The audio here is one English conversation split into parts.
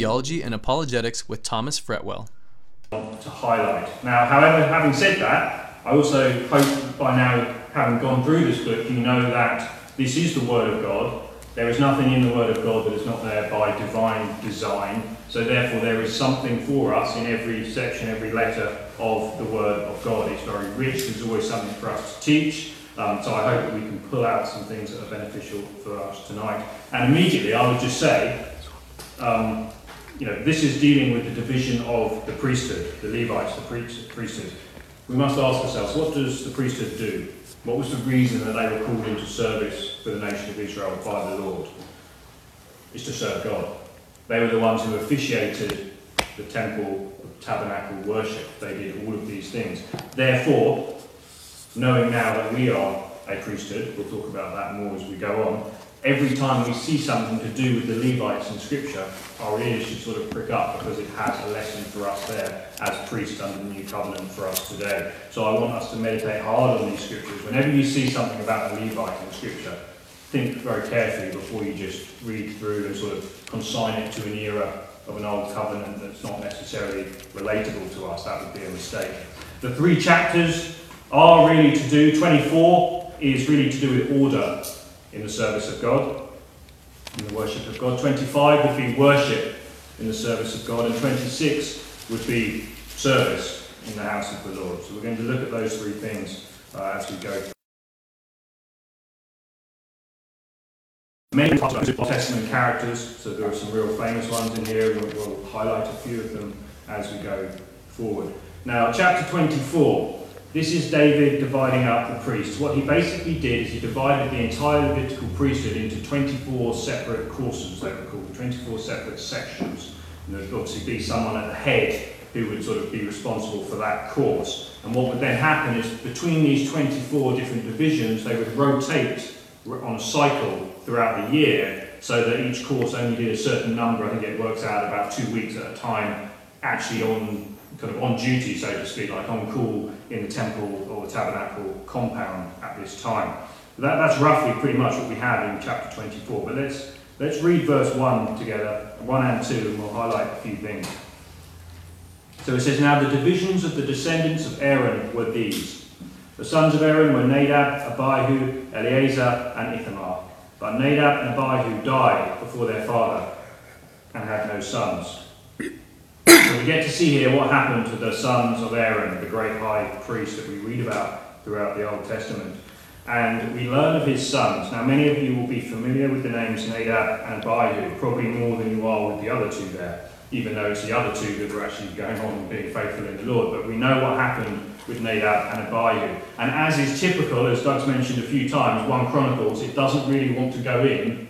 Theology and Apologetics with Thomas Fretwell. To highlight. Now, however, having said that, I also hope by now, having gone through this book, you know that this is the Word of God. There is nothing in the Word of God that is not there by divine design. So, therefore, there is something for us in every section, every letter of the Word of God. It's very rich, there's always something for us to teach. Um, so, I hope that we can pull out some things that are beneficial for us tonight. And immediately, I would just say, um, you know, this is dealing with the division of the priesthood, the Levites, the priesthood. We must ask ourselves, what does the priesthood do? What was the reason that they were called into service for the nation of Israel by the Lord? It's to serve God. They were the ones who officiated the temple, tabernacle worship. They did all of these things. Therefore, knowing now that we are a priesthood, we'll talk about that more as we go on, every time we see something to do with the Levites in Scripture, our ears should sort of prick up because it has a lesson for us there as priests under the new covenant for us today. So I want us to meditate hard on these Scriptures. Whenever you see something about the Levite in Scripture, think very carefully before you just read through and sort of consign it to an era of an old covenant that's not necessarily relatable to us. That would be a mistake. The three chapters are really to do, 24 is really to do with order in the service of God, in the worship of God. 25 would be worship in the service of God, and 26 would be service in the house of the Lord. So we're going to look at those three things uh, as we go. Many Old Testament characters, so there are some real famous ones in here, and we'll highlight a few of them as we go forward. Now, chapter 24 this is David dividing up the priests. What he basically did is he divided the entire Levitical priesthood into 24 separate courses, they were called, 24 separate sections. And there would obviously be someone at the head who would sort of be responsible for that course. And what would then happen is between these 24 different divisions, they would rotate on a cycle throughout the year so that each course only did a certain number, I think it works out about two weeks at a time, actually on kind of on duty, so to speak, like on call in the temple or the tabernacle compound at this time. That, that's roughly pretty much what we have in chapter 24. But let's, let's read verse 1 together, 1 and 2, and we'll highlight a few things. So it says, Now the divisions of the descendants of Aaron were these. The sons of Aaron were Nadab, Abihu, Eleazar, and Ithamar. But Nadab and Abihu died before their father and had no sons. We get to see here what happened to the sons of Aaron, the great high priest that we read about throughout the Old Testament. And we learn of his sons. Now, many of you will be familiar with the names Nadab and Abihu, probably more than you are with the other two there, even though it's the other two that were actually going on being faithful in the Lord. But we know what happened with Nadab and Abihu. And as is typical, as Doug's mentioned a few times, 1 Chronicles, it doesn't really want to go in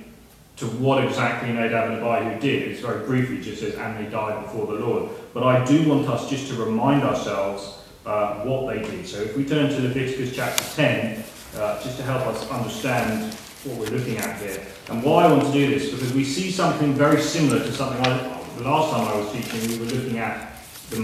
to what exactly Nadab and Abihu did. It's very briefly just says, and they died before the Lord. But I do want us just to remind ourselves uh, what they did. So if we turn to Leviticus chapter 10, uh, just to help us understand what we're looking at here. And why I want to do this, because we see something very similar to something I, the last time I was teaching, we were looking at the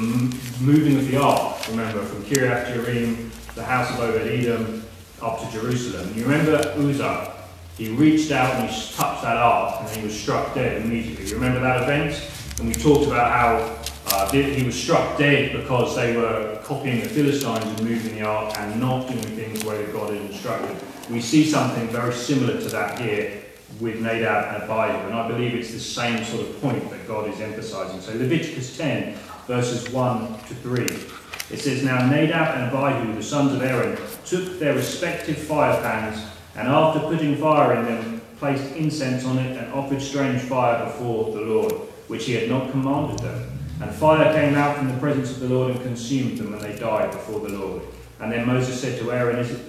moving of the ark, remember, from Kiriath Jearim, the house of Obed Edom, up to Jerusalem. You remember Uzzah, he reached out and he touched that ark and he was struck dead immediately. Remember that event? And we talked about how uh, he was struck dead because they were copying the Philistines and moving the ark and not doing things the way God had instructed. We see something very similar to that here with Nadab and Abihu, and I believe it's the same sort of point that God is emphasizing. So Leviticus 10, verses 1 to 3. It says, Now Nadab and Abihu, the sons of Aaron, took their respective fire pans and after putting fire in them, placed incense on it and offered strange fire before the Lord, which he had not commanded them. And fire came out from the presence of the Lord and consumed them, and they died before the Lord. And then Moses said to Aaron, it,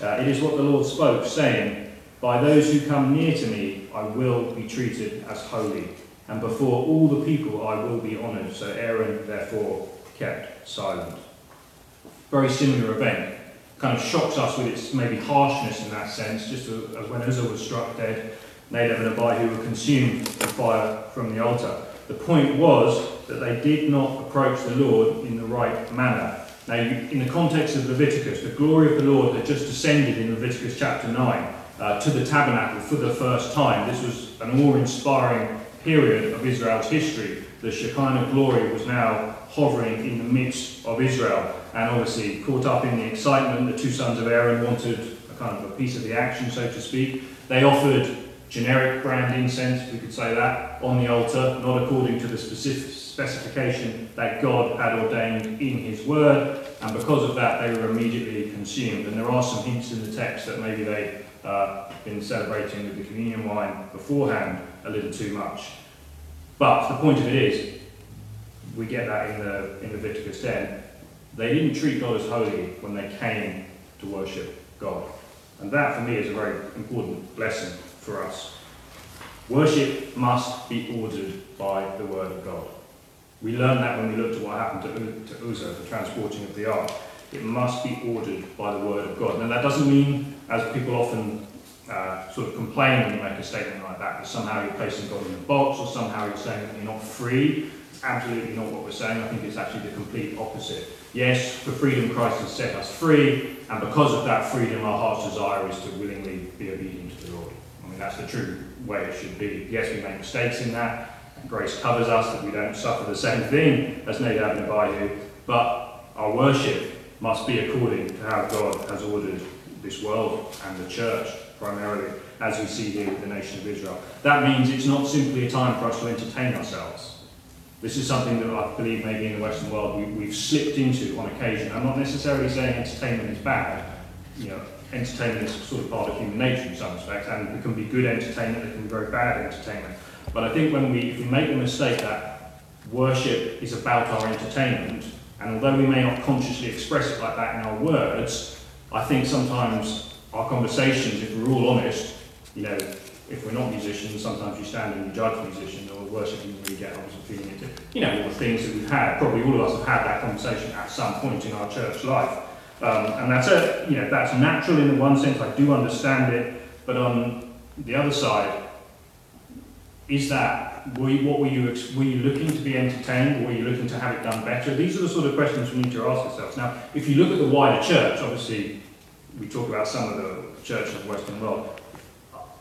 uh, it is what the Lord spoke, saying, By those who come near to me, I will be treated as holy, and before all the people I will be honoured. So Aaron, therefore, kept silent. Very similar event kind of shocks us with its maybe harshness in that sense, just as when Uzzah was struck dead, Nadab and Abihu were consumed with fire from the altar. The point was that they did not approach the Lord in the right manner. Now, in the context of Leviticus, the glory of the Lord had just descended in Leviticus chapter 9 uh, to the tabernacle for the first time. This was an awe inspiring period of Israel's history, the Shekinah glory was now hovering in the midst of Israel. And obviously, caught up in the excitement, the two sons of Aaron wanted a kind of a piece of the action, so to speak. They offered generic brand incense, if we could say that, on the altar, not according to the specific specification that God had ordained in His Word, and because of that, they were immediately consumed. And there are some hints in the text that maybe they uh, been celebrating with the communion wine beforehand a little too much. But the point of it is, we get that in the in Leviticus 10. They didn't treat God as holy when they came to worship God. And that for me is a very important lesson for us. Worship must be ordered by the Word of God. We learned that when we looked at what happened to, to Uzzah, the transporting of the ark. It must be ordered by the Word of God. Now, that doesn't mean, as people often uh, sort of complain when you make a statement like that, that somehow you're placing God in a box or somehow you're saying that you're not free. Absolutely not what we're saying. I think it's actually the complete opposite. Yes, for freedom, Christ has set us free, and because of that freedom, our heart's desire is to willingly be obedient to the Lord. I mean, that's the true way it should be. Yes, we make mistakes in that, and grace covers us that we don't suffer the same thing as Nadab and Abihu, but our worship must be according to how God has ordered this world and the church primarily, as we see here with the nation of Israel. That means it's not simply a time for us to entertain ourselves. This is something that I believe maybe in the Western world we, we've slipped into on occasion. I'm not necessarily saying entertainment is bad. You know, entertainment is sort of part of human nature in some respects, and it can be good entertainment, it can be very bad entertainment. But I think when we, if we make the mistake that worship is about our entertainment, and although we may not consciously express it like that in our words, I think sometimes our conversations, if we're all honest, you know, if we're not musicians, sometimes you stand and you judge musicians or worship and you get obviously feeling into, you know, all the things that we've had. Probably all of us have had that conversation at some point in our church life. Um, and that's a, you know, that's natural in one sense, I do understand it, but on the other side, is that were you, what were you were you looking to be entertained? Or were you looking to have it done better? These are the sort of questions we need to ask ourselves. Now if you look at the wider church obviously we talk about some of the church of the western world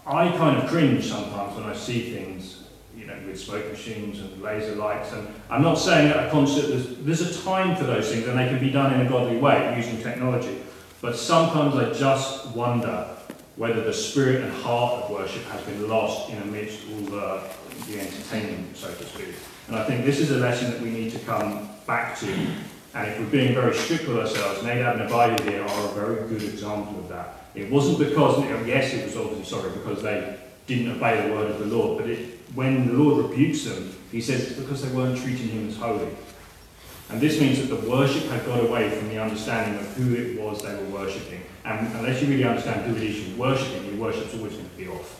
i kind of cringe sometimes when i see things you know with smoke machines and laser lights and i'm not saying that a concert there's, there's a time for those things and they can be done in a godly way using technology but sometimes i just wonder whether the spirit and heart of worship has been lost in amidst all the, the entertainment, so to speak. And I think this is a lesson that we need to come back to. And if we're being very strict with ourselves, Nadab and Abihu here are a very good example of that. It wasn't because, yes, it was obviously, sorry, because they didn't obey the word of the Lord, but it, when the Lord rebukes them, he says it's because they weren't treating him as holy. And this means that the worship had got away from the understanding of who it was they were worshipping. And unless you really understand who it is you're worshipping, your worship's always going to be off.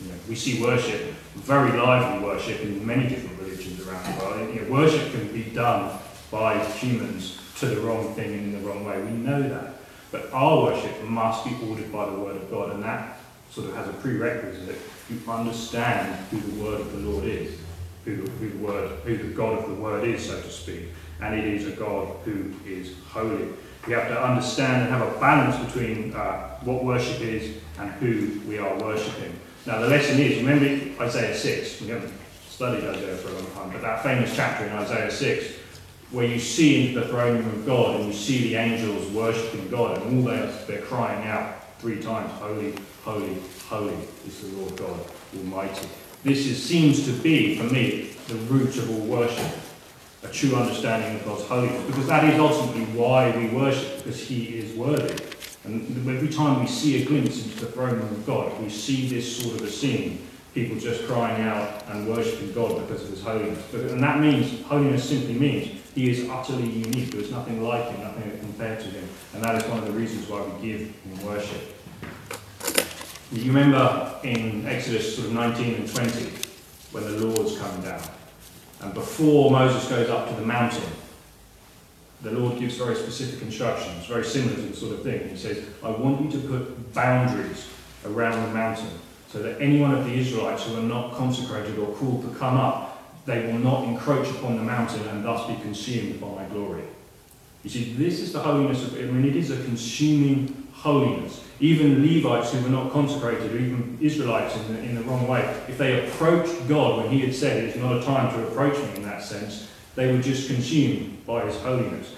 You know, we see worship, very lively worship, in many different religions around the world. You know, worship can be done by humans to the wrong thing in the wrong way. We know that. But our worship must be ordered by the Word of God, and that sort of has a prerequisite. You understand who the Word of the Lord is, who the, who the Word, who the God of the Word is, so to speak and it is a God who is holy. We have to understand and have a balance between uh, what worship is and who we are worshipping. Now, the lesson is remember Isaiah 6. We haven't studied Isaiah for a long time, but that famous chapter in Isaiah 6 where you see into the throne room of God and you see the angels worshipping God, and all they're, they're crying out three times, Holy, holy, holy is the Lord God Almighty. This is, seems to be, for me, the root of all worship a true understanding of God's holiness, because that is ultimately why we worship, because He is worthy. And every time we see a glimpse into the throne room of God, we see this sort of a scene people just crying out and worshipping God because of His holiness. And that means, holiness simply means He is utterly unique. There's nothing like Him, nothing compared to Him. And that is one of the reasons why we give Him worship. You remember in Exodus sort of 19 and 20 when the Lord's coming down and before Moses goes up to the mountain, the Lord gives very specific instructions, very similar to the sort of thing. He says, I want you to put boundaries around the mountain so that any one of the Israelites who are not consecrated or called to come up, they will not encroach upon the mountain and thus be consumed by my glory. You see, this is the holiness of, I mean, it is a consuming holiness. Even Levites who were not consecrated, or even Israelites in the, in the wrong way, if they approached God when He had said, It's not a time to approach Him in that sense, they were just consumed by His holiness.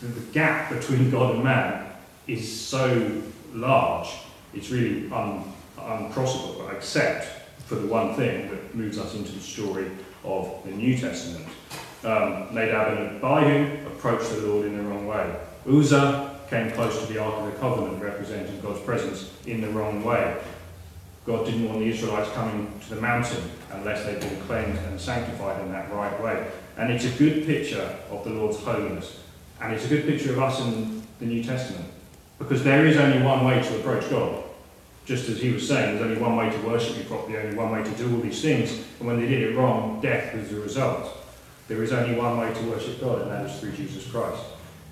The, the gap between God and man is so large, it's really un, uncrossable, except for the one thing that moves us into the story of the New Testament. Um, Nadab and Abihu approached the Lord in the wrong way. Uzzah came close to the Ark of the Covenant, representing God's presence, in the wrong way. God didn't want the Israelites coming to the mountain unless they'd been cleansed and sanctified in that right way. And it's a good picture of the Lord's holiness. And it's a good picture of us in the New Testament. Because there is only one way to approach God. Just as he was saying, there's only one way to worship you properly, only one way to do all these things. And when they did it wrong, death was the result. There is only one way to worship God, and that is through Jesus Christ.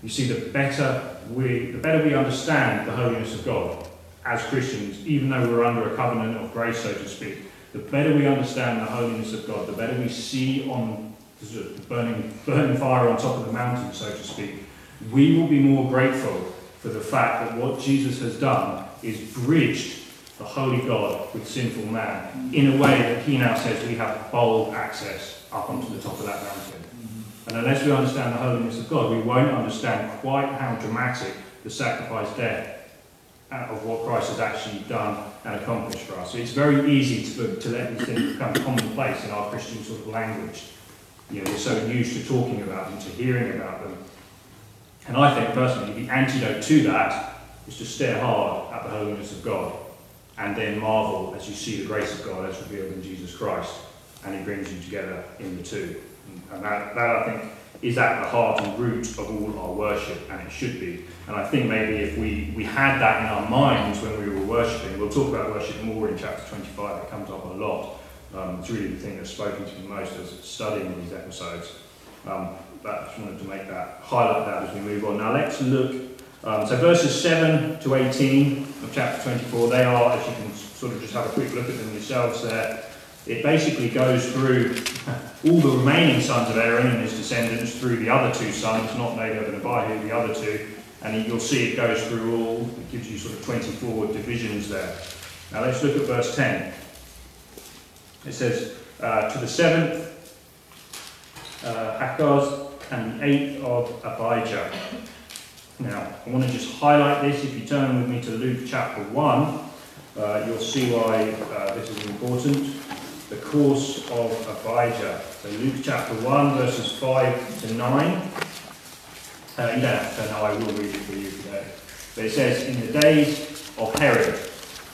You see, the better we, the better we understand the holiness of God as Christians, even though we're under a covenant of grace, so to speak, the better we understand the holiness of God, the better we see on the burning, burning fire on top of the mountain, so to speak, we will be more grateful for the fact that what Jesus has done is bridged the holy God with sinful man in a way that he now says we have bold access up onto the top of that mountain. And unless we understand the holiness of God, we won't understand quite how dramatic the sacrifice death uh, of what Christ has actually done and accomplished for us. So it's very easy to, to let these things become commonplace in our Christian sort of language. You know, we're so used to talking about them, to hearing about them. And I think personally, the antidote to that is to stare hard at the holiness of God and then marvel as you see the grace of God as revealed in Jesus Christ and He brings you together in the two. And that, that I think is at the heart and root of all our worship, and it should be. And I think maybe if we, we had that in our minds when we were worshipping, we'll talk about worship more in chapter 25, it comes up a lot. Um, it's really the thing that's spoken to me most as studying these episodes. Um, but I just wanted to make that, highlight that as we move on. Now let's look, um, so verses 7 to 18 of chapter 24, they are, as you can sort of just have a quick look at them yourselves there, it basically goes through all the remaining sons of Aaron and his descendants through the other two sons, not Nadab and Abihu, the other two, and you'll see it goes through all, it gives you sort of 24 divisions there. Now let's look at verse 10. It says, uh, To the seventh, uh, Hakkoz, and the eighth of Abijah. Now, I want to just highlight this. If you turn with me to Luke chapter 1, uh, you'll see why uh, this is important the course of Abijah. So Luke chapter 1, verses 5 to 9. Uh, you I will read it for you today. But it says, In the days of Herod,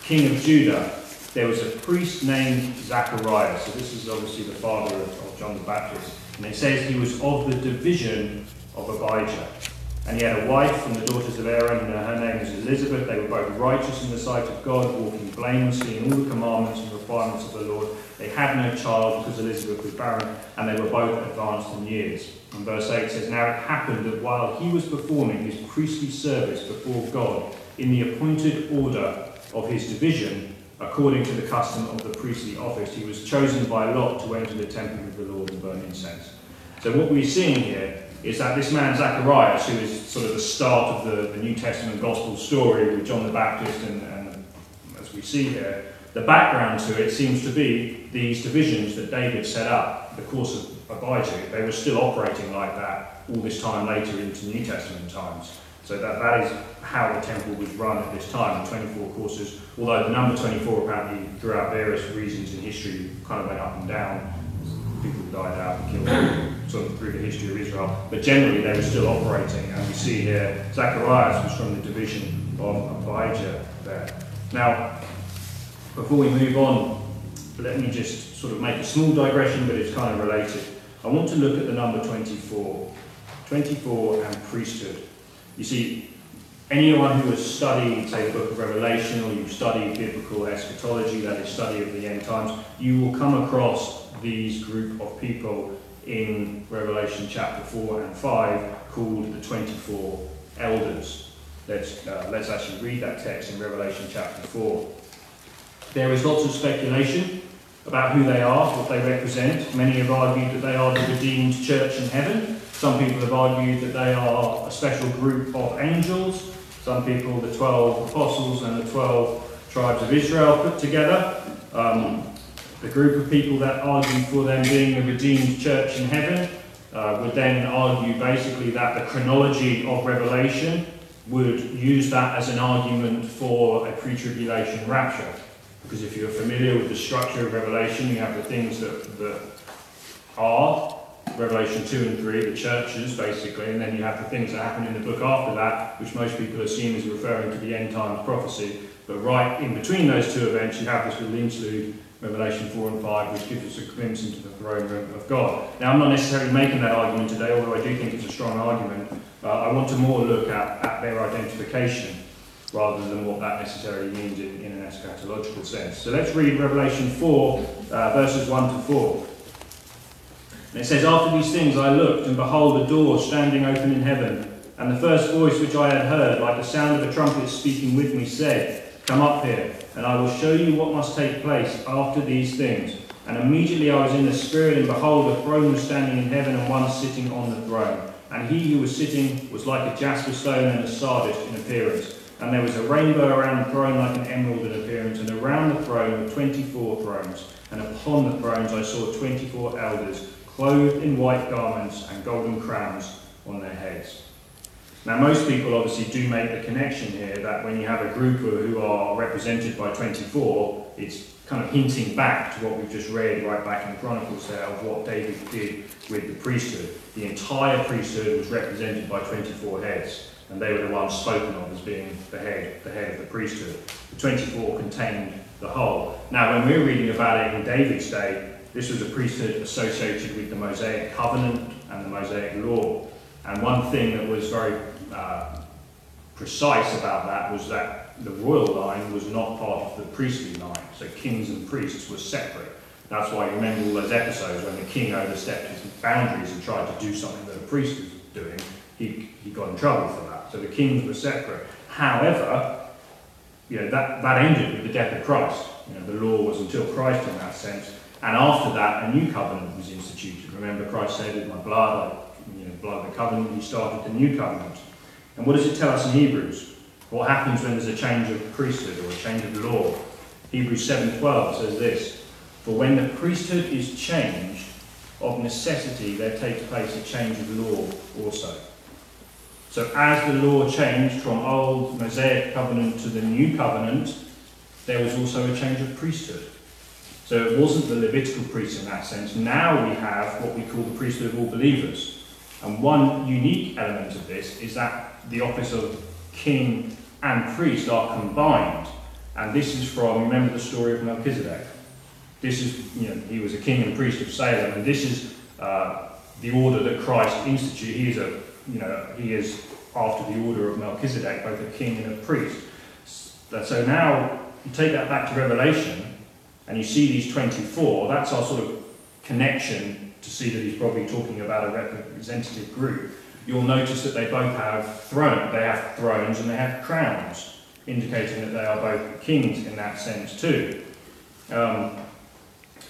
king of Judah, there was a priest named Zacharias. So this is obviously the father of, of John the Baptist. And it says he was of the division of Abijah. And he had a wife from the daughters of Aaron, and her name was Elizabeth. They were both righteous in the sight of God, walking blamelessly in all the commandments and requirements of the Lord. They had no child because Elizabeth was barren, and they were both advanced in years. And verse 8 says, Now it happened that while he was performing his priestly service before God in the appointed order of his division, according to the custom of the priestly office, he was chosen by lot to enter the temple of the Lord and burn incense. So what we're seeing here is that this man Zacharias, who is sort of the start of the, the New Testament gospel story with John the Baptist, and, and as we see here, the background to it seems to be these divisions that David set up, the course of Abijah. They were still operating like that all this time later into New Testament times. So that, that is how the temple was run at this time, the 24 courses, although the number 24 apparently throughout various reasons in history kind of went up and down. People died out and killed sort of through the history of Israel. But generally, they were still operating, and we see here Zacharias was from the division of Abijah there. Now, before we move on, let me just sort of make a small digression, but it's kind of related. I want to look at the number 24. 24 and priesthood. You see, anyone who has studied, say, the book of Revelation, or you've studied biblical eschatology, that is, study of the end times, you will come across these group of people in Revelation chapter 4 and 5 called the 24 elders. Let's, uh, let's actually read that text in Revelation chapter 4. There is lots of speculation about who they are, what they represent. Many have argued that they are the redeemed church in heaven, Some people have argued that they are a special group of angels. Some people, the 12 apostles and the 12 tribes of Israel put together. Um, the group of people that argue for them being a redeemed church in heaven uh, would then argue basically that the chronology of Revelation would use that as an argument for a pre tribulation rapture. Because if you're familiar with the structure of Revelation, you have the things that, that are Revelation 2 and 3, the churches basically, and then you have the things that happen in the book after that, which most people assume is referring to the end times prophecy. But right in between those two events, you have this little interlude Revelation 4 and 5, which gives us a glimpse into the throne room of God. Now, I'm not necessarily making that argument today, although I do think it's a strong argument. I want to more look at, at their identification rather than what that necessarily means in, in an eschatological sense. So let's read Revelation 4, uh, verses 1 to 4. And it says, After these things I looked, and behold, a door standing open in heaven. And the first voice which I had heard, like the sound of a trumpet speaking with me, said, Come up here, and I will show you what must take place after these things. And immediately I was in the Spirit, and behold, a throne was standing in heaven, and one sitting on the throne. And he who was sitting was like a jasper stone and a sardius in appearance. And there was a rainbow around the throne like an emerald in appearance, and around the throne were twenty four thrones. And upon the thrones I saw twenty four elders, clothed in white garments and golden crowns on their heads. Now, most people obviously do make the connection here that when you have a group who are represented by 24, it's kind of hinting back to what we've just read right back in Chronicles there of what David did with the priesthood. The entire priesthood was represented by 24 heads, and they were the ones spoken of as being the head, the head of the priesthood. The 24 contained the whole. Now, when we're reading about it in David's day, this was a priesthood associated with the Mosaic covenant and the Mosaic law. And one thing that was very uh, precise about that was that the royal line was not part of the priestly line. So kings and priests were separate. That's why you remember all those episodes when the king overstepped his boundaries and tried to do something that a priest was doing. He, he got in trouble for that. So the kings were separate. However, you know, that, that ended with the death of Christ. You know, the law was until Christ in that sense. And after that, a new covenant was instituted. Remember, Christ said, with my blood, I, you know, blood of the covenant." He started the new covenant. And what does it tell us in Hebrews? What happens when there's a change of priesthood or a change of law? Hebrews 7:12 says this: "For when the priesthood is changed, of necessity there takes place a change of law also." So as the law changed from old Mosaic covenant to the new covenant, there was also a change of priesthood. So it wasn't the Levitical priests in that sense. Now we have what we call the priesthood of all believers. And one unique element of this is that the office of king and priest are combined. And this is from, remember the story of Melchizedek. This is, you know, he was a king and priest of Salem, and this is uh, the order that Christ instituted. He is a, you know, he is after the order of Melchizedek, both a king and a priest. So now you take that back to Revelation, and you see these 24, that's our sort of connection to see that he's probably talking about a representative group. You'll notice that they both have thrones, they have thrones and they have crowns, indicating that they are both kings in that sense too. Um,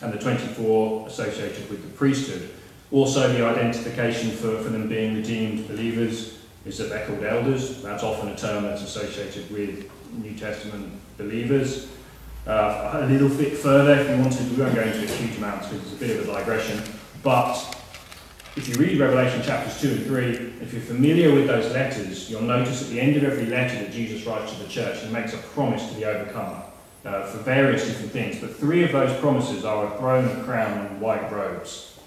and the 24 associated with the priesthood. Also, the identification for, for them being redeemed believers is that they're called elders. That's often a term that's associated with New Testament believers. Uh, a little bit further, if you wanted, we won't go into huge amounts because it's a bit of a digression, but if you read Revelation chapters 2 and 3, if you're familiar with those letters, you'll notice at the end of every letter that Jesus writes to the church, he makes a promise to the overcomer uh, for various different things. But three of those promises are a throne, a crown, and white robes.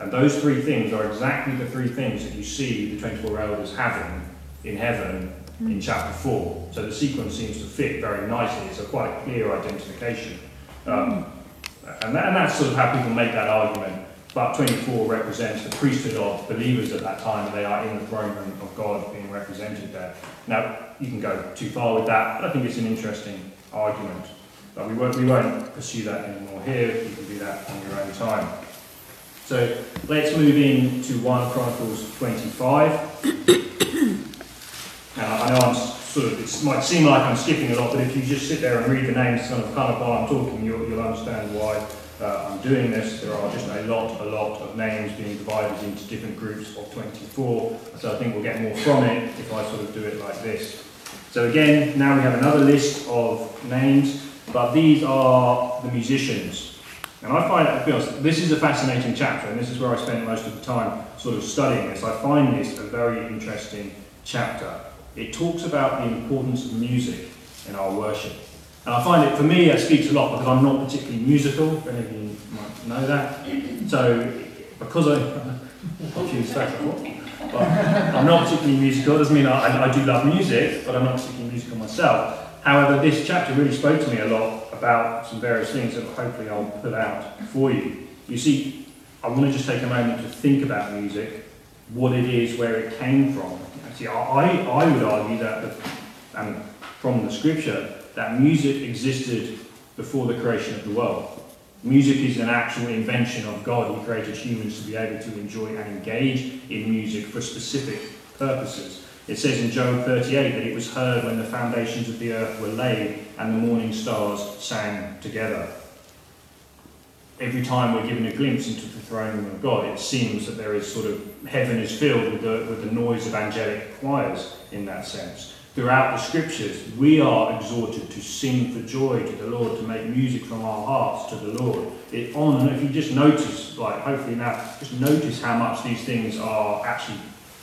And those three things are exactly the three things that you see the 24 elders having in heaven in chapter 4. So the sequence seems to fit very nicely. It's a quite clear identification. Um, and, that, and that's sort of how people make that argument. But 24 represents the priesthood of believers at that time, and they are in the throne room of God being represented there. Now, you can go too far with that, but I think it's an interesting argument. But we won't, we won't pursue that anymore here. You can do that on your own time. So let's move into 1 Chronicles 25. And I, know I'm sort of, it might seem like I'm skipping a lot, but if you just sit there and read the names kind of, kind of while I'm talking, you'll, you'll understand why uh, I'm doing this, there are just a lot, a lot of names being divided into different groups of 24. So I think we'll get more from it if I sort of do it like this. So again, now we have another list of names, but these are the musicians. And I find, be honest, this is a fascinating chapter, and this is where I spent most of the time sort of studying this. I find this a very interesting chapter. It talks about the importance of music in our worship. And I find it, for me, it speaks a lot because I'm not particularly musical. If any of you might know that. So, because I, but I'm not particularly musical. Doesn't mean I, I do love music, but I'm not particularly musical myself. However, this chapter really spoke to me a lot about some various things that hopefully I'll put out for you. You see, I want to just take a moment to think about music, what it is, where it came from. See, I, I would argue that, the, and from the scripture, that music existed before the creation of the world. Music is an actual invention of God. He created humans to be able to enjoy and engage in music for specific purposes. It says in Job 38 that it was heard when the foundations of the earth were laid and the morning stars sang together. Every time we're given a glimpse into the throne room of God, it seems that there is sort of heaven is filled with the, with the noise of angelic choirs in that sense throughout the scriptures, we are exhorted to sing for joy to the Lord, to make music from our hearts to the Lord. It on, and if you just notice, like hopefully now, just notice how much these things are actually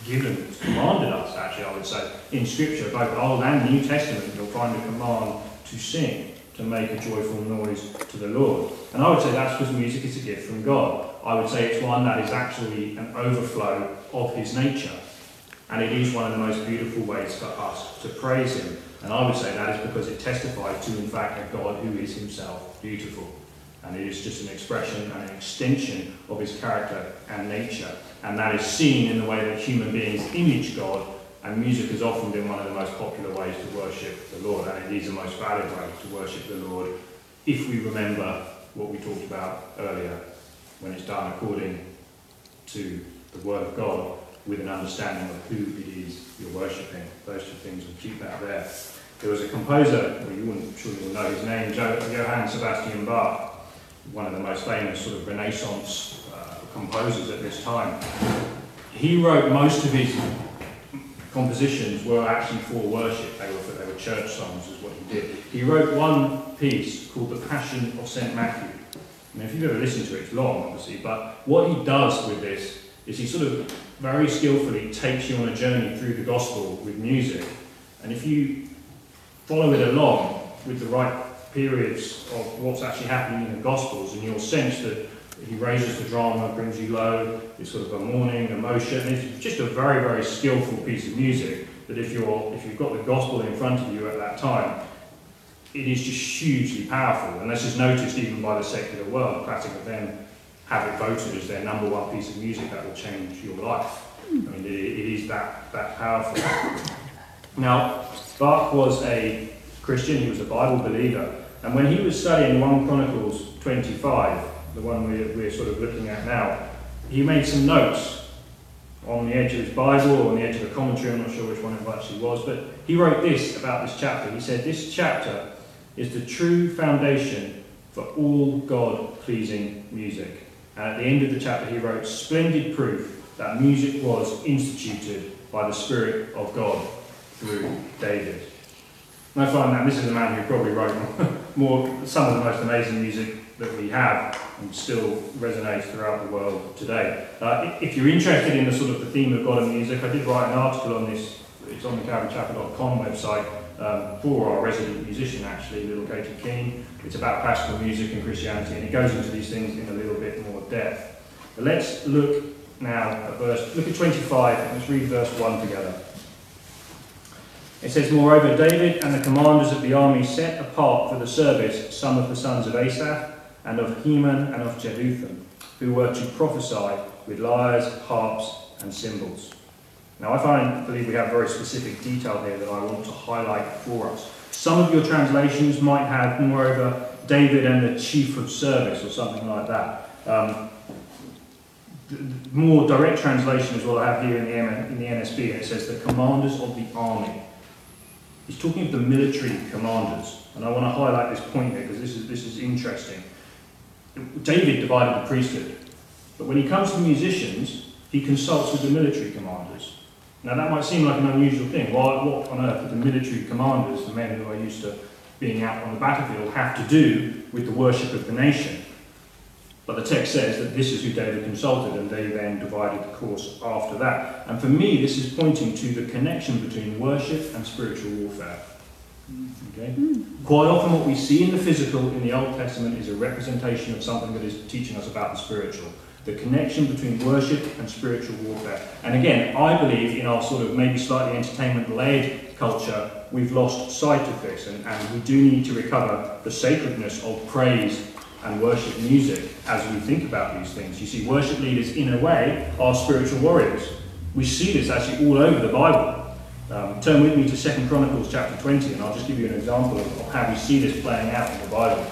given, commanded us, actually, I would say, in scripture, both Old and New Testament, you'll find a command to sing, to make a joyful noise to the Lord. And I would say that's because music is a gift from God. I would say it's one that is actually an overflow of his nature. And it is one of the most beautiful ways for us to praise Him. And I would say that is because it testifies to, in fact, a God who is Himself beautiful. And it is just an expression and an extension of His character and nature. And that is seen in the way that human beings image God. And music has often been one of the most popular ways to worship the Lord. And it is the most valid way to worship the Lord if we remember what we talked about earlier when it's done according to the Word of God with an understanding of who it is you're worshipping. Those two things will keep that there. There was a composer, well, you wouldn't sure you'll know his name, Johann Sebastian Bach, one of the most famous sort of Renaissance uh, composers at this time. He wrote most of his compositions were actually for worship. They were they were church songs, is what he did. He wrote one piece called The Passion of St. Matthew. I mean, if you've ever listened to it, it's long, obviously, but what he does with this is he sort of very skillfully takes you on a journey through the gospel with music. And if you follow it along with the right periods of what's actually happening in the gospels, and you'll sense that he raises the drama, brings you low, it's sort of a mourning, emotion. It's just a very, very skillful piece of music that if you're if you've got the gospel in front of you at that time, it is just hugely powerful. And this is noticed even by the secular world. Classic FM have it voted as their number one piece of music that will change your life. Hmm. I mean, it, it is that, that powerful. Now, Bach was a Christian, he was a Bible believer, and when he was studying 1 Chronicles 25, the one we're, we're sort of looking at now, he made some notes on the edge of his Bible or on the edge of a commentary, I'm not sure which one it actually was, but he wrote this about this chapter. He said, This chapter is the true foundation for all God pleasing music. And at the end of the chapter, he wrote, Splendid proof that music was instituted by the Spirit of God through David. And I find that this is a man who probably wrote more, some of the most amazing music that we have and still resonates throughout the world today. Uh, if you're interested in the sort of the theme of God and music, I did write an article on this. It's on the calvarychapel.com website um, for our resident musician, actually, little Katie Keane. It's about classical music and Christianity, and it goes into these things in a little bit more depth. But let's look now at verse, look at 25, and let's read verse 1 together. It says, Moreover, David and the commanders of the army set apart for the service some of the sons of Asaph, and of Heman, and of Jeduthun, who were to prophesy with lyres, harps, and cymbals. Now, I find, believe we have very specific detail here that I want to highlight for us. Some of your translations might have, moreover, David and the chief of service or something like that. Um, more direct translation is what I have here in the, in the NSB, and it says the commanders of the army. He's talking of the military commanders, and I want to highlight this point here because this is, this is interesting. David divided the priesthood. But when he comes to musicians, he consults with the military commanders. Now that might seem like an unusual thing. Why, what on earth do the military commanders, the men who are used to being out on the battlefield, have to do with the worship of the nation? But the text says that this is who David consulted, and they then divided the course after that. And for me, this is pointing to the connection between worship and spiritual warfare. Okay? Hmm. Quite often, what we see in the physical in the Old Testament is a representation of something that is teaching us about the spiritual. The connection between worship and spiritual warfare. And again, I believe in our sort of maybe slightly entertainment led culture, we've lost sight of this, and, and we do need to recover the sacredness of praise and worship music as we think about these things. You see, worship leaders, in a way, are spiritual warriors. We see this actually all over the Bible. Um, turn with me to 2 Chronicles chapter 20, and I'll just give you an example of, of how we see this playing out in the Bible.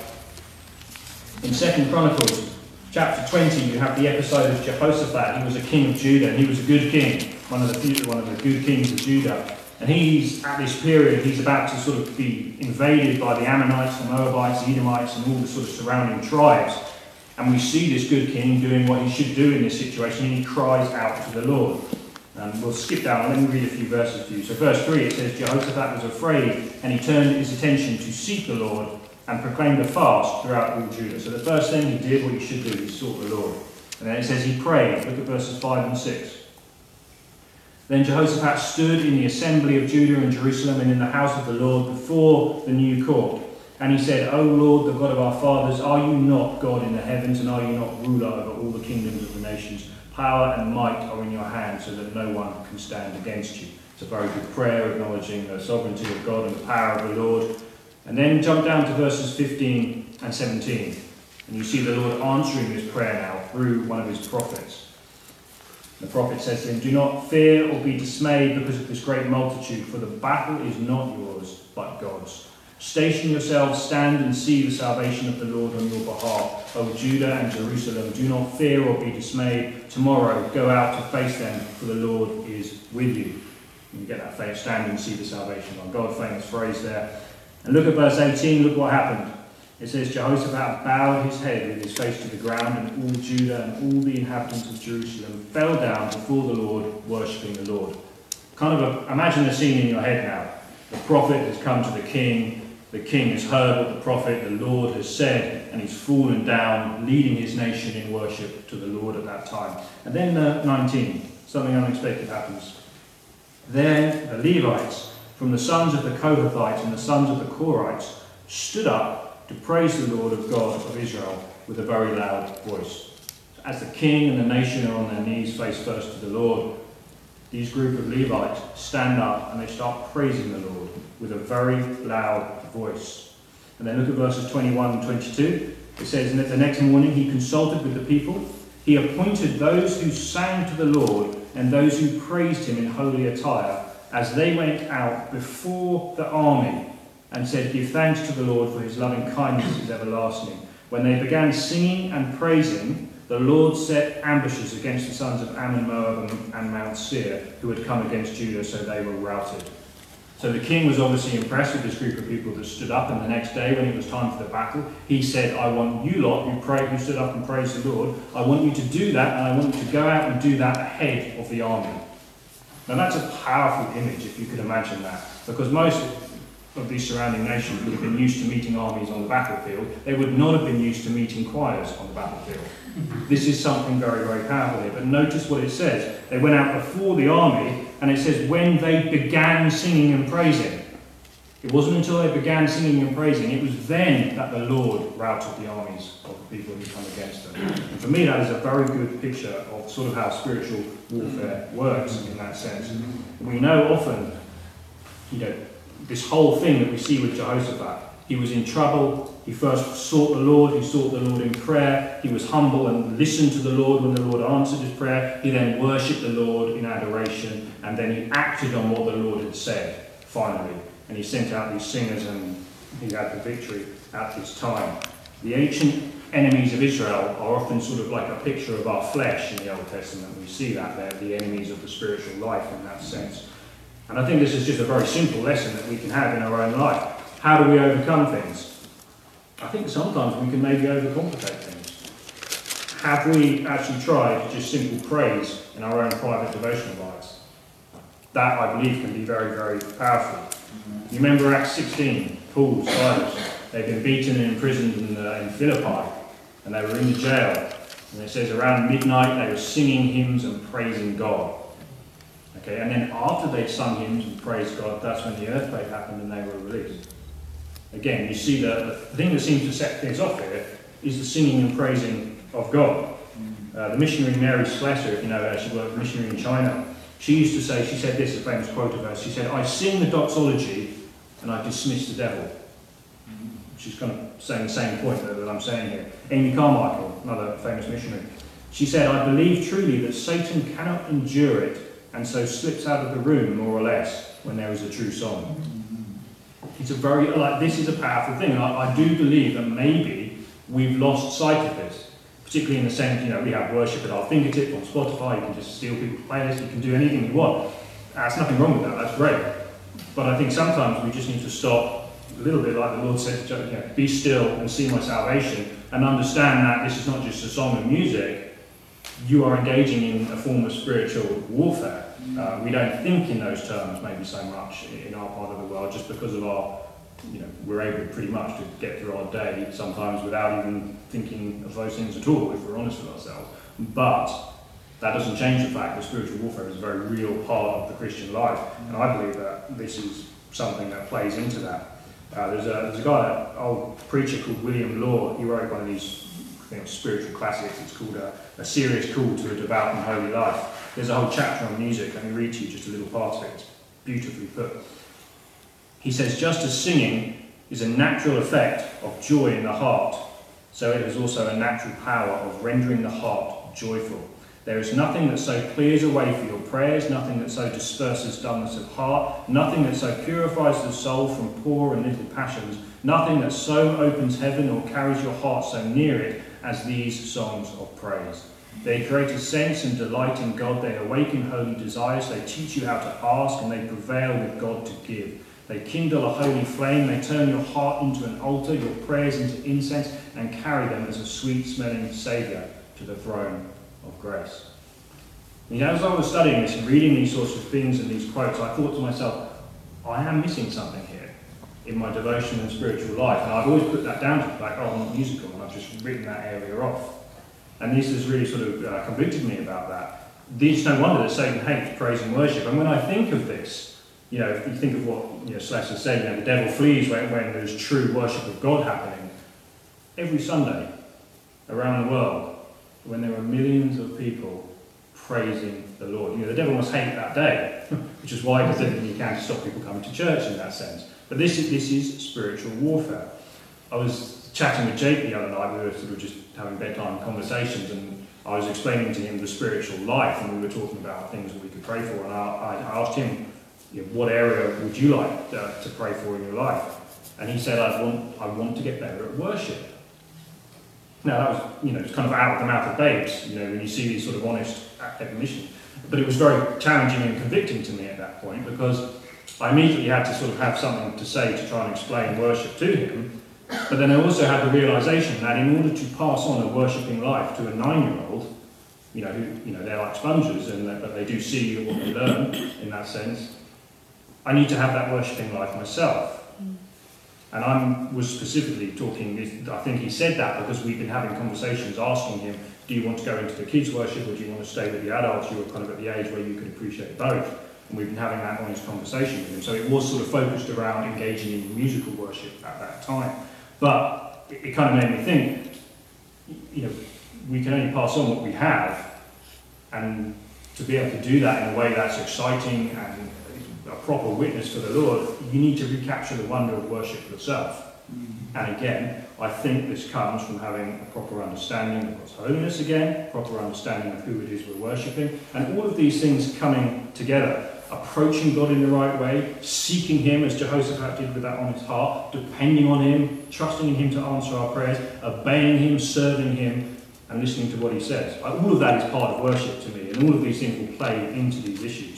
In 2 Chronicles chapter 20, you have the episode of Jehoshaphat. He was a king of Judah, and he was a good king, one of the few, one of the good kings of Judah. And he's at this period, he's about to sort of be invaded by the Ammonites, the Moabites, the Edomites, and all the sort of surrounding tribes. And we see this good king doing what he should do in this situation, and he cries out to the Lord. Um, we'll skip down. Let me read a few verses for you. So, verse 3 it says, Jehoshaphat was afraid, and he turned his attention to seek the Lord and proclaimed a fast throughout all Judah. So, the first thing he did, what he should do, he sought the Lord. And then it says he prayed. Look at verses 5 and 6. Then Jehoshaphat stood in the assembly of Judah and Jerusalem and in the house of the Lord before the new court. And he said, O Lord, the God of our fathers, are you not God in the heavens, and are you not ruler over all the kingdoms of the nations? Power and might are in your hand, so that no one can stand against you. It's a very good prayer, acknowledging the sovereignty of God and the power of the Lord. And then jump down to verses 15 and 17. And you see the Lord answering his prayer now through one of his prophets. The prophet says to him, Do not fear or be dismayed because of this great multitude, for the battle is not yours, but God's. Station yourselves, stand and see the salvation of the Lord on your behalf. O Judah and Jerusalem, do not fear or be dismayed. Tomorrow go out to face them, for the Lord is with you. You get that famous stand and see the salvation of God, famous phrase there. And look at verse 18, look what happened. It says, Jehoshaphat bowed his head with his face to the ground, and all Judah and all the inhabitants of Jerusalem fell down before the Lord, worshipping the Lord. Kind of a, imagine the scene in your head now. The prophet has come to the king, the king has heard what the prophet, the Lord, has said, and he's fallen down, leading his nation in worship to the Lord at that time. And then uh, 19, something unexpected happens. Then the Levites, from the sons of the Kohathites and the sons of the Korahites, stood up to praise the Lord of God of Israel with a very loud voice. As the king and the nation are on their knees face first to the Lord, these group of Levites stand up and they start praising the Lord with a very loud voice. And then look at verses 21 and 22. It says, And the next morning he consulted with the people. He appointed those who sang to the Lord and those who praised him in holy attire as they went out before the army and said, Give thanks to the Lord for his loving kindness is everlasting. When they began singing and praising, the Lord set ambushes against the sons of Ammon, Moab, and Mount Seir, who had come against Judah, so they were routed. So the king was obviously impressed with this group of people that stood up, and the next day, when it was time for the battle, he said, I want you lot who, pray, who stood up and praised the Lord, I want you to do that, and I want you to go out and do that ahead of the army. Now that's a powerful image, if you could imagine that, because most of these surrounding nations would have been used to meeting armies on the battlefield. They would not have been used to meeting choirs on the battlefield. This is something very, very powerful here. But notice what it says. They went out before the army, and it says, when they began singing and praising. It wasn't until they began singing and praising, it was then that the Lord routed the armies of the people who come against them. And for me, that is a very good picture of sort of how spiritual warfare works in that sense. We know often, you know, this whole thing that we see with Jehoshaphat. He was in trouble. He first sought the Lord. He sought the Lord in prayer. He was humble and listened to the Lord when the Lord answered his prayer. He then worshipped the Lord in adoration. And then he acted on what the Lord had said, finally. And he sent out these singers and he had the victory at this time. The ancient enemies of Israel are often sort of like a picture of our flesh in the Old Testament. We see that they're the enemies of the spiritual life in that sense. And I think this is just a very simple lesson that we can have in our own life. How do we overcome things? I think sometimes we can maybe overcomplicate things. have we actually tried just simple praise in our own private devotional lives? That, I believe, can be very, very powerful. You remember Acts 16, Paul, Silas, they've been beaten and imprisoned in, uh, in Philippi, and they were in the jail. And it says around midnight they were singing hymns and praising God. Okay, and then after they'd sung hymns and praised God, that's when the earthquake happened and they were released. Again, you see the, the thing that seems to set things off here is the singing and praising of God. Uh, the missionary Mary Slessor, if you know her, she worked missionary in China. She used to say, she said this, a famous quote of hers, she said, I sing the doxology and I dismiss the devil. She's kind of saying the same point that, I'm saying here. Amy Carmichael, another famous missionary, she said, I believe truly that Satan cannot endure it and so slips out of the room more or less when there is a true song. It's a very, like, this is a powerful thing. I, I do believe that maybe we've lost sight of this, particularly in the sense, you know, we have worship at our fingertips on Spotify, you can just steal people's playlists, you can do anything you want. There's nothing wrong with that, that's great. But I think sometimes we just need to stop a little bit like the Lord said, you know, be still and see my salvation, and understand that this is not just a song of music, you are engaging in a form of spiritual warfare. Uh, we don't think in those terms maybe so much in our part of the world just because of our, you know, we're able pretty much to get through our day sometimes without even thinking of those things at all, if we're honest with ourselves. But that doesn't change the fact that spiritual warfare is a very real part of the Christian life. And I believe that this is something that plays into that. Uh, there's, a, there's a guy, an old preacher called William Law, he wrote one of these you know, spiritual classics. It's called a, a, Serious Call to a Devout and Holy Life. There's a whole chapter on music. Let me read to you just a little part of it. It's beautifully put. He says, just as singing is a natural effect of joy in the heart, so it is also a natural power of rendering the heart joyful. There is nothing that so clears away for your prayers, nothing that so disperses dullness of heart, nothing that so purifies the soul from poor and little passions, nothing that so opens heaven or carries your heart so near it as these songs of praise. They create a sense and delight in God. They awaken holy desires. They teach you how to ask and they prevail with God to give. They kindle a holy flame. They turn your heart into an altar, your prayers into incense, and carry them as a sweet smelling Saviour to the throne of grace. And as I was studying this and reading these sorts of things and these quotes, I thought to myself, I am missing something here in my devotion and spiritual life. And I've always put that down to the fact, oh, I'm not musical, and I've just written that area off. And this has really sort of uh, convicted me about that. It's no wonder that Satan hates praise and worship. And when I think of this, you know, if you think of what you know, Slessor said, you know, the devil flees when, when there's true worship of God happening. Every Sunday around the world, when there are millions of people praising the Lord. You know, the devil must hate that day, which is why he does everything he can to stop people coming to church in that sense. But this is, this is spiritual warfare. I was chatting with Jake the other night, we were sort of just having bedtime conversations, and I was explaining to him the spiritual life, and we were talking about things that we could pray for. And I, I asked him, you know, what area would you like uh, to pray for in your life? And he said, I want, I want to get better at worship. Now, that was, you know, it's kind of out of the mouth of babes, you know, when you see these sort of honest admonitions. But it was very challenging and convicting to me at that point because I immediately had to sort of have something to say to try and explain worship to him. But then I also had the realization that in order to pass on a worshipping life to a nine-year-old, you know, who, you know, they're like sponges, and but they do see what they learn in that sense. I need to have that worshipping life myself. And I was specifically talking, I think he said that because we've been having conversations asking him, do you want to go into the kids' worship or do you want to stay with the adults? You were kind of at the age where you could appreciate both. And we've been having that honest conversation with him. So it was sort of focused around engaging in musical worship at that time. But it, it kind of made me think, you know, we can only pass on what we have. And to be able to do that in a way that's exciting and a proper witness for the Lord, you need to recapture the wonder of worship yourself. Mm-hmm. And again, I think this comes from having a proper understanding of God's holiness again, proper understanding of who it is we're worshipping, and all of these things coming together approaching God in the right way, seeking Him as Jehoshaphat did with that honest heart, depending on Him, trusting in Him to answer our prayers, obeying Him, serving Him, and listening to what He says. All of that is part of worship to me, and all of these things will play into these issues.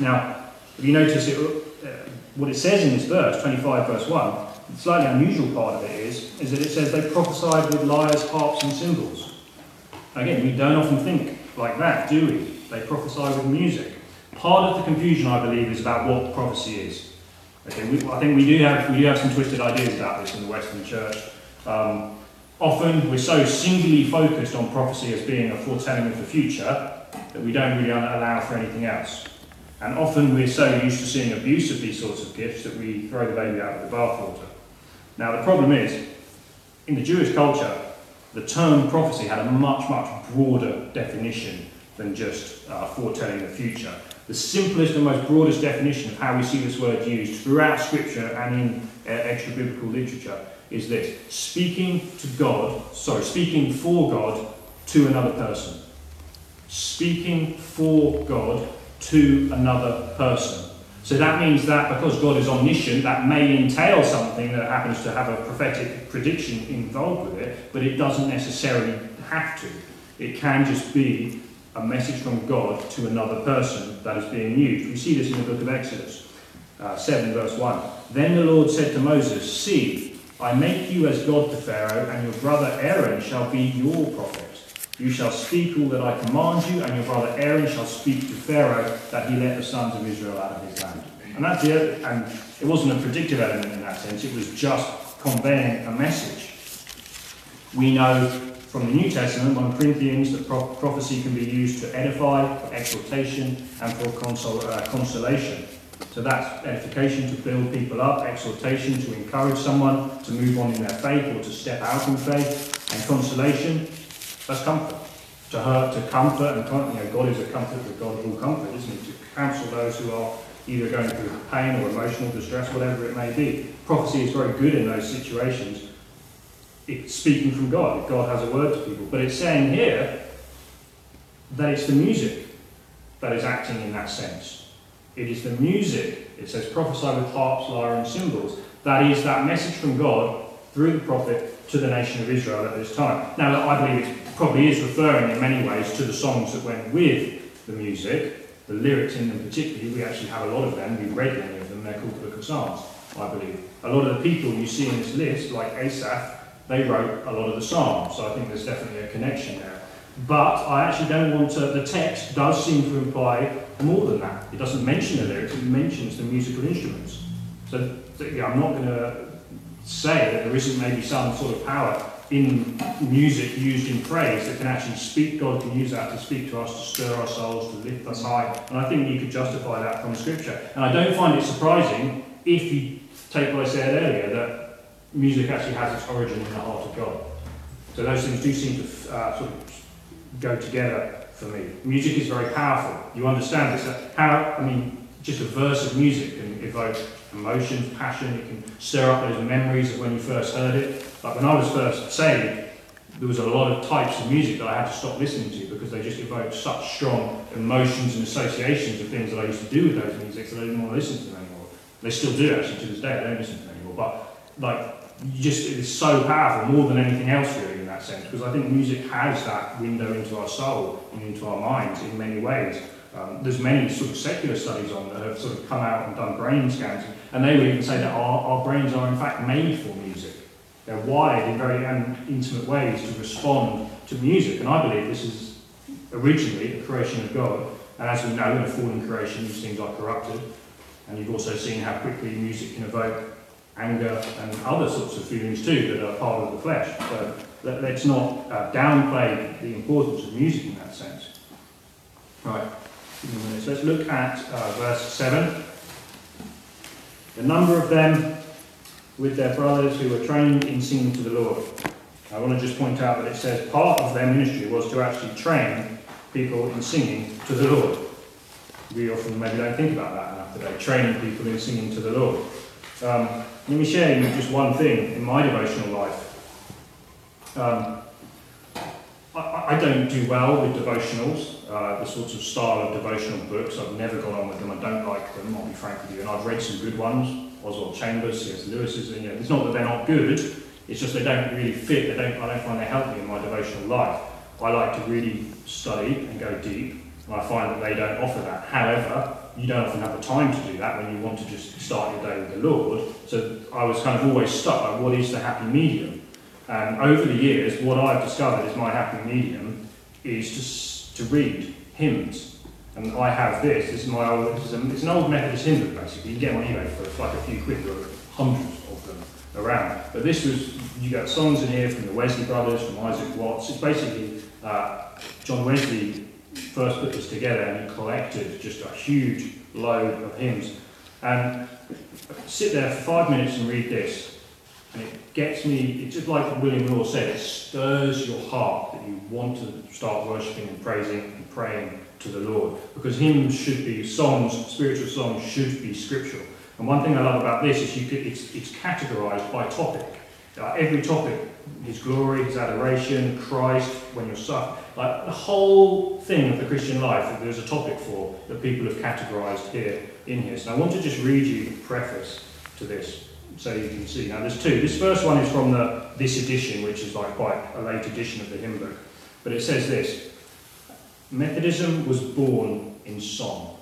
Now, if you notice it, uh, what it says in this verse, 25 verse 1, the slightly unusual part of it is, is that it says they prophesied with lyres, harps, and cymbals. Again, we don't often think like that, do we? They prophesy with music. Part of the confusion, I believe, is about what prophecy is. Okay, we, I think we do have we do have some twisted ideas about this in the Western Church. Um, often we're so singularly focused on prophecy as being a foretelling of the future that we don't really allow for anything else. And often we're so used to seeing abuse of these sorts of gifts that we throw the baby out with the bathwater. Now, the problem is, in the Jewish culture, the term prophecy had a much, much broader definition than just uh, foretelling the future. The simplest and most broadest definition of how we see this word used throughout Scripture and in uh, extra biblical literature is this speaking to God, sorry, speaking for God to another person. Speaking for God to another person. So that means that because God is omniscient, that may entail something that happens to have a prophetic prediction involved with it, but it doesn't necessarily have to. It can just be a message from God to another person that is being used. We see this in the book of Exodus, uh, 7 verse 1. Then the Lord said to Moses, See, I make you as God to Pharaoh, and your brother Aaron shall be your prophet. You shall speak all that I command you, and your brother Aaron shall speak to Pharaoh that he let the sons of Israel out of his land. And that's it. And it wasn't a predictive element in that sense, it was just conveying a message. We know from the New Testament, 1 Corinthians, that pro- prophecy can be used to edify, for exhortation, and for consol- uh, consolation. So that's edification to build people up, exhortation to encourage someone to move on in their faith or to step out in faith, and consolation that's comfort. To her, to comfort, and you know, God is a comfort, the God all comfort, isn't he? To counsel those who are either going through pain or emotional distress, whatever it may be. Prophecy is very good in those situations. It's speaking from God. God has a word to people. But it's saying here that it's the music that is acting in that sense. It is the music. It says prophesy with harps, lyre, and cymbals. That is that message from God through the prophet to the nation of Israel at this time. Now, I believe it probably is referring in many ways to the songs that went with the music, the lyrics in them particularly. We actually have a lot of them. we've read many of them. They're called the Book of Psalms, I believe. A lot of the people you see in this list, like Asaph, they wrote a lot of the Psalms. So I think there's definitely a connection there. But I actually don't want to. The text does seem to imply more than that. It doesn't mention the lyrics. It mentions the musical instruments. So yeah, I'm not going to say that there isn't maybe some sort of power in music used in praise that can actually speak, God can use that to speak to us, to stir our souls, to lift us high. And I think you could justify that from Scripture. And I don't find it surprising if you take what I said earlier, that music actually has its origin in the heart of God. So those things do seem to uh, sort of go together for me. Music is very powerful. You understand this. How, I mean, just a verse of music can evoke emotions, passion, it can stir up those memories of when you first heard it. Like when I was first saved, there was a lot of types of music that I had to stop listening to because they just evoked such strong emotions and associations of things that I used to do with those musics that I didn't want to listen to them anymore. They still do actually to this day, I don't listen to them anymore. But like you just it is so powerful more than anything else really in that sense because I think music has that window into our soul and into our minds in many ways. Um, there's many sort of secular studies on that have sort of come out and done brain scans, and they would even say that our, our brains are in fact made for music. They're wired in very intimate ways to respond to music, and I believe this is originally a creation of God. And as we know, in a fallen creation, these things are corrupted. And you've also seen how quickly music can evoke anger and other sorts of feelings too that are part of the flesh. So let's not uh, downplay the importance of music in that sense. Right. Let's look at uh, verse 7. The number of them with their brothers who were trained in singing to the Lord. I want to just point out that it says part of their ministry was to actually train people in singing to the Lord. We often maybe don't think about that enough today, training people in singing to the Lord. Um, let me share you just one thing in my devotional life. Um, I, I, don't do well with devotionals, uh, the sorts of style of devotional books. I've never got on with them. I don't like them, I'll be frank with you. And I've read some good ones, Oswald Chambers, C.S. Lewis's. And, you know, it's not that they're not good, it's just they don't really fit. They don't, I don't find they help me in my devotional life. I like to really study and go deep, and I find that they don't offer that. However, you don't often have the time to do that when you want to just start your day with the Lord. So I was kind of always stuck like, what is the happy medium? And over the years, what I've discovered is my happy medium is to, to read hymns. And I have this. This is my old. This is a, it's an old Methodist hymn book, basically. You can get on eBay for like a few quid. There are hundreds of them around. But this was you got songs in here from the Wesley brothers, from Isaac Watts. It's basically uh, John Wesley first put this together and he collected just a huge load of hymns. And sit there for five minutes and read this, and it gets me, it's just like William Law said, it stirs your heart that you want to start worshipping and praising and praying to the Lord. Because hymns should be, songs, spiritual songs should be scriptural. And one thing I love about this is could, it's, it's categorized by topic. Uh, every topic, his glory, his adoration, Christ, when you're suffering, like the whole thing of the Christian life that there's a topic for that people have categorized here in here. So I want to just read you the preface to this so you can see. Now there's two. This first one is from the this edition, which is like quite a late edition of the hymn book. But it says this Methodism was born in song.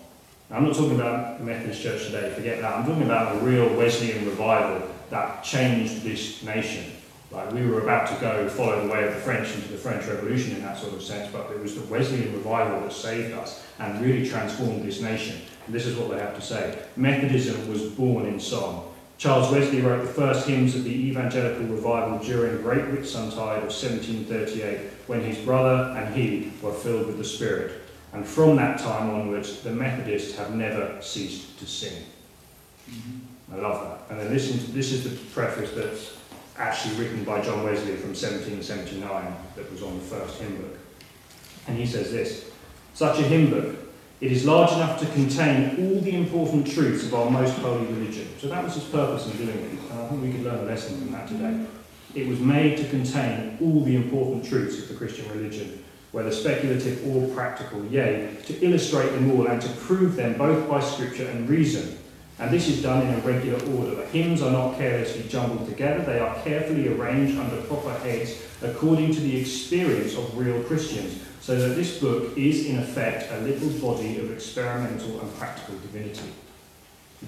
Now, I'm not talking about the Methodist Church today, forget that. I'm talking about a real Wesleyan revival that changed this nation. Like we were about to go follow the way of the French into the French Revolution in that sort of sense, but it was the Wesleyan revival that saved us and really transformed this nation. And this is what they have to say. Methodism was born in song. Charles Wesley wrote the first hymns of the evangelical revival during Great Whitsuntide of 1738, when his brother and he were filled with the Spirit. And from that time onwards, the Methodists have never ceased to sing. Mm-hmm. I love that. And then listen to, this is the preface that's actually written by John Wesley from 1779 that was on the first hymn book. And he says this Such a hymn book, it is large enough to contain all the important truths of our most holy religion. So that was his purpose in doing it, and I think we could learn a lesson from that today. It was made to contain all the important truths of the Christian religion, whether speculative or practical, yea, to illustrate them all and to prove them both by scripture and reason and this is done in a regular order. The hymns are not carelessly jumbled together, they are carefully arranged under proper heads according to the experience of real Christians, so that this book is in effect a little body of experimental and practical divinity.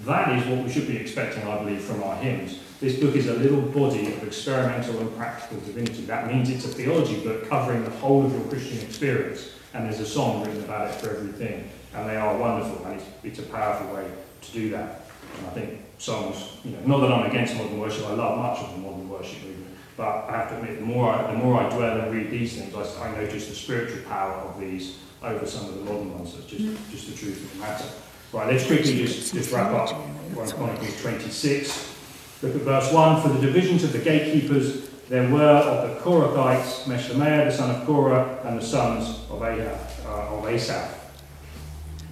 That is what we should be expecting, I believe, from our hymns. This book is a little body of experimental and practical divinity. That means it's a theology book covering the whole of your Christian experience, and there's a song written about it for everything. And they are wonderful, and it's, it's a powerful way to do that. And I think songs, you know, not that I'm against modern worship, I love much of the modern worship movement, but I have to admit, the more I, the more I dwell and read these things, I, I notice the spiritual power of these over some of the modern ones. That's just, mm. just the truth of the matter. Right, let's quickly just, just wrap up 1 Chronicles 26. Look at verse 1. For the divisions of the gatekeepers, there were of the Korahites, Meshelemiah, the son of Korah, and the sons of, Ahab, uh, of Asaph.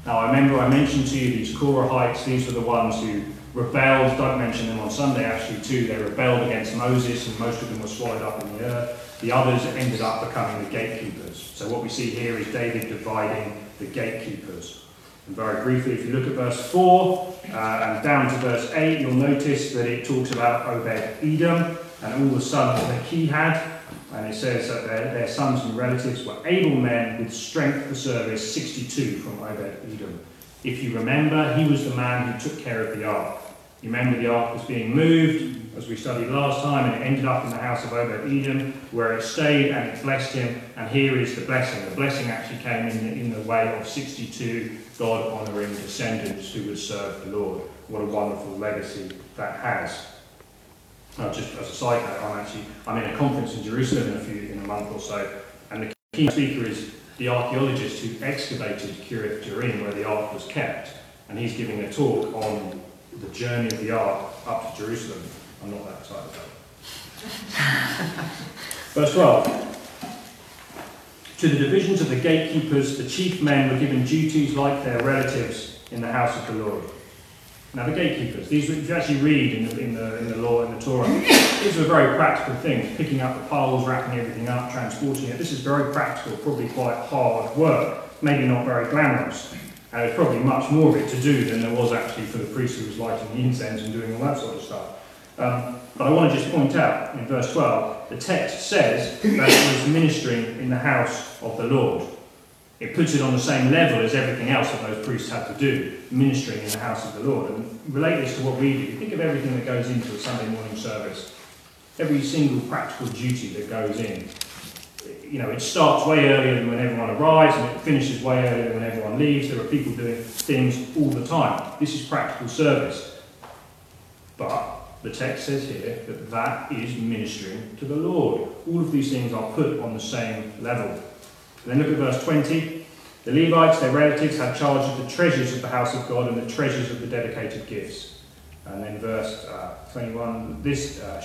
Now, I remember I mentioned to you these Korahites, these were the ones who rebelled, don't mention them on Sunday actually too, they rebelled against Moses and most of them were swallowed up in the earth. The others ended up becoming the gatekeepers. So what we see here is David dividing the gatekeepers. And very briefly, if you look at verse 4 uh, and down to verse 8, you'll notice that it talks about Obed Edom and all the sons that he had. And it says that their, their sons and relatives were able men with strength for service, 62 from Obed Edom. If you remember, he was the man who took care of the ark. You remember the ark was being moved, as we studied last time, and it ended up in the house of Obed Edom, where it stayed and it blessed him. And here is the blessing. The blessing actually came in the, in the way of 62 God honouring descendants who would serve the Lord. What a wonderful legacy that has. Uh, just as a side note, I'm actually I'm in a conference in Jerusalem in a few in a month or so, and the key speaker is the archaeologist who excavated Kiriath Jearim, where the ark was kept, and he's giving a talk on the journey of the ark up to Jerusalem. I'm not that excited about it. Verse 12. To the divisions of the gatekeepers, the chief men were given duties like their relatives in the house of the Lord. Now, the gatekeepers, these, if you actually read in the, in the, in the law, in the Torah, these are very practical things. Picking up the poles, wrapping everything up, transporting it. This is very practical, probably quite hard work. Maybe not very glamorous. And there's probably much more of it to do than there was actually for the priest who was lighting the incense and doing all that sort of stuff. Um, but I want to just point out in verse 12, the text says that it was ministering in the house of the Lord. It puts it on the same level as everything else that those priests had to do, ministering in the house of the Lord. And relate this to what we do. Think of everything that goes into a Sunday morning service, every single practical duty that goes in. you know, it starts way earlier than when everyone arrives and it finishes way earlier than when everyone leaves. There are people doing things all the time. This is practical service. But the text says here that that is ministering to the Lord. All of these things are put on the same level. Then look at verse 20. The Levites, their relatives, had charge of the treasures of the house of God and the treasures of the dedicated gifts. And then verse uh, 21, this uh,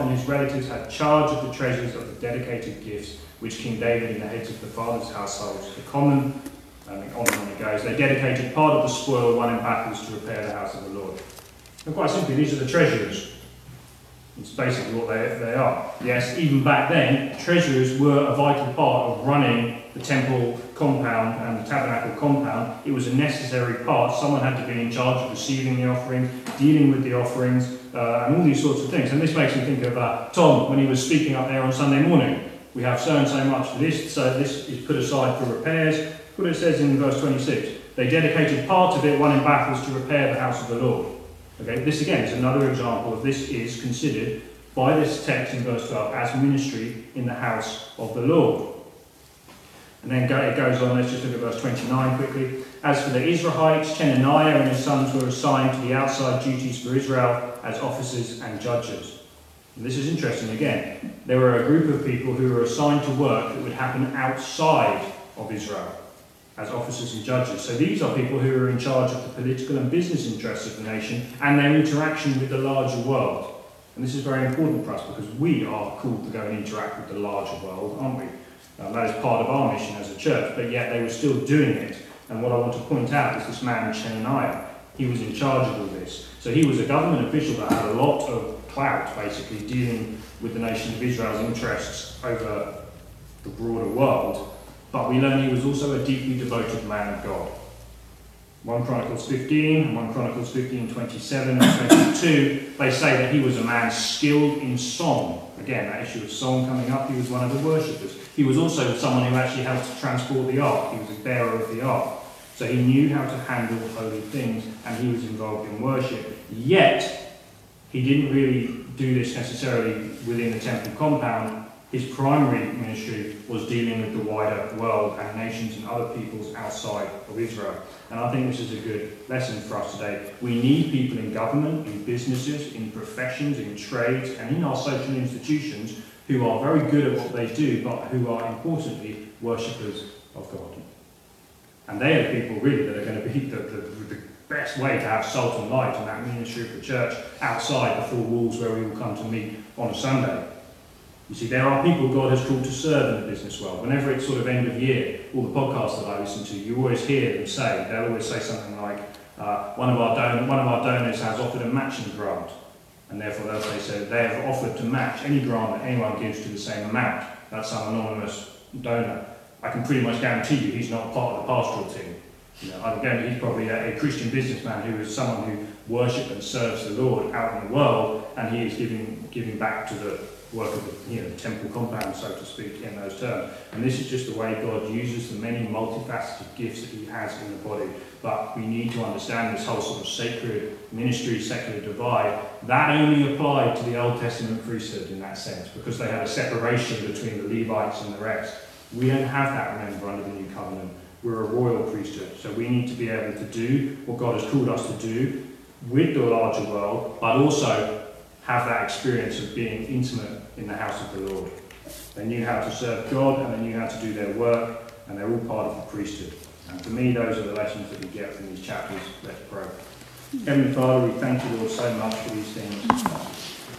and his relatives had charge of the treasures of the dedicated gifts which King David and the heads of the father's households, the common, and on and on it goes. They dedicated part of the spoil won in battles to repair the house of the Lord. And quite simply, these are the treasurers. It's basically what they, they are. Yes, even back then, treasurers were a vital part of running the temple compound and the tabernacle compound. It was a necessary part. Someone had to be in charge of receiving the offerings, dealing with the offerings, uh, and all these sorts of things. And this makes me think of uh, Tom when he was speaking up there on Sunday morning. We have so and so much for this, so this is put aside for repairs. What it says in verse 26 they dedicated part of it, won in battles, to repair the house of the Lord. Okay, this again is another example of this is considered by this text in verse 12 as ministry in the house of the Lord. And then it goes on, let's just look at verse 29 quickly. As for the Israelites, Chenaniah and his sons were assigned to the outside duties for Israel as officers and judges. And this is interesting again. There were a group of people who were assigned to work that would happen outside of Israel as officers and judges. So these are people who are in charge of the political and business interests of the nation and their interaction with the larger world. And this is very important for us because we are called to go and interact with the larger world, aren't we? Um, that is part of our mission as a church, but yet they were still doing it. And what I want to point out is this man, Chenaniah. He was in charge of all this. So he was a government official that had a lot of clout, basically, dealing with the nation of Israel's interests over the broader world. But we learn he was also a deeply devoted man of God. 1 Chronicles 15 and 1 Chronicles 15, 27 and 22, they say that he was a man skilled in song. Again, that issue of song coming up, he was one of the worshippers. He was also someone who actually helped to transport the ark. He was a bearer of the ark. So he knew how to handle holy things and he was involved in worship. Yet, he didn't really do this necessarily within the temple compound his primary ministry was dealing with the wider world and nations and other peoples outside of Israel. And I think this is a good lesson for us today. We need people in government, in businesses, in professions, in trades, and in our social institutions who are very good at what they do, but who are importantly worshippers of God. And they are the people really that are going to be the, the, the best way to have salt and light in that ministry of the church outside the four walls where we all come to meet on a Sunday. You see, there are people God has called to serve in the business world. Whenever it's sort of end of year, all the podcasts that I listen to, you always hear them say, they'll always say something like, uh, one, of our don- one of our donors has offered a matching grant. And therefore, they'll say, so they have offered to match any grant that anyone gives to the same amount. That's some anonymous donor. I can pretty much guarantee you he's not part of the pastoral team. You know, I guarantee he's probably a, a Christian businessman who is someone who worships and serves the Lord out in the world, and he is giving, giving back to the work of the you know, temple compound, so to speak, in those terms. And this is just the way God uses the many multifaceted gifts that He has in the body. But we need to understand this whole sort of sacred ministry, secular divide. That only applied to the Old Testament priesthood in that sense, because they had a separation between the Levites and the rest. We don't have that, remember, under the new covenant. We're a royal priesthood, so we need to be able to do what God has called us to do with the larger world, but also have that experience of being intimate in the house of the Lord. They knew how to serve God and they knew how to do their work, and they're all part of the priesthood. And for me, those are the lessons that we get from these chapters. Let's pray. Heavenly Father, we thank you, Lord, so much for these things.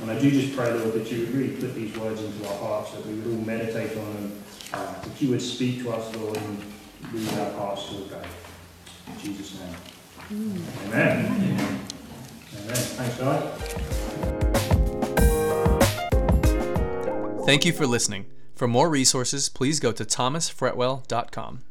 And I do just pray, Lord, that you would really put these words into our hearts, that we would all meditate on them, uh, that you would speak to us, Lord, and lead our hearts to obey. In Jesus' name. Amen. Amen. Amen. Thanks, guys. Thank you for listening. For more resources, please go to thomasfretwell.com.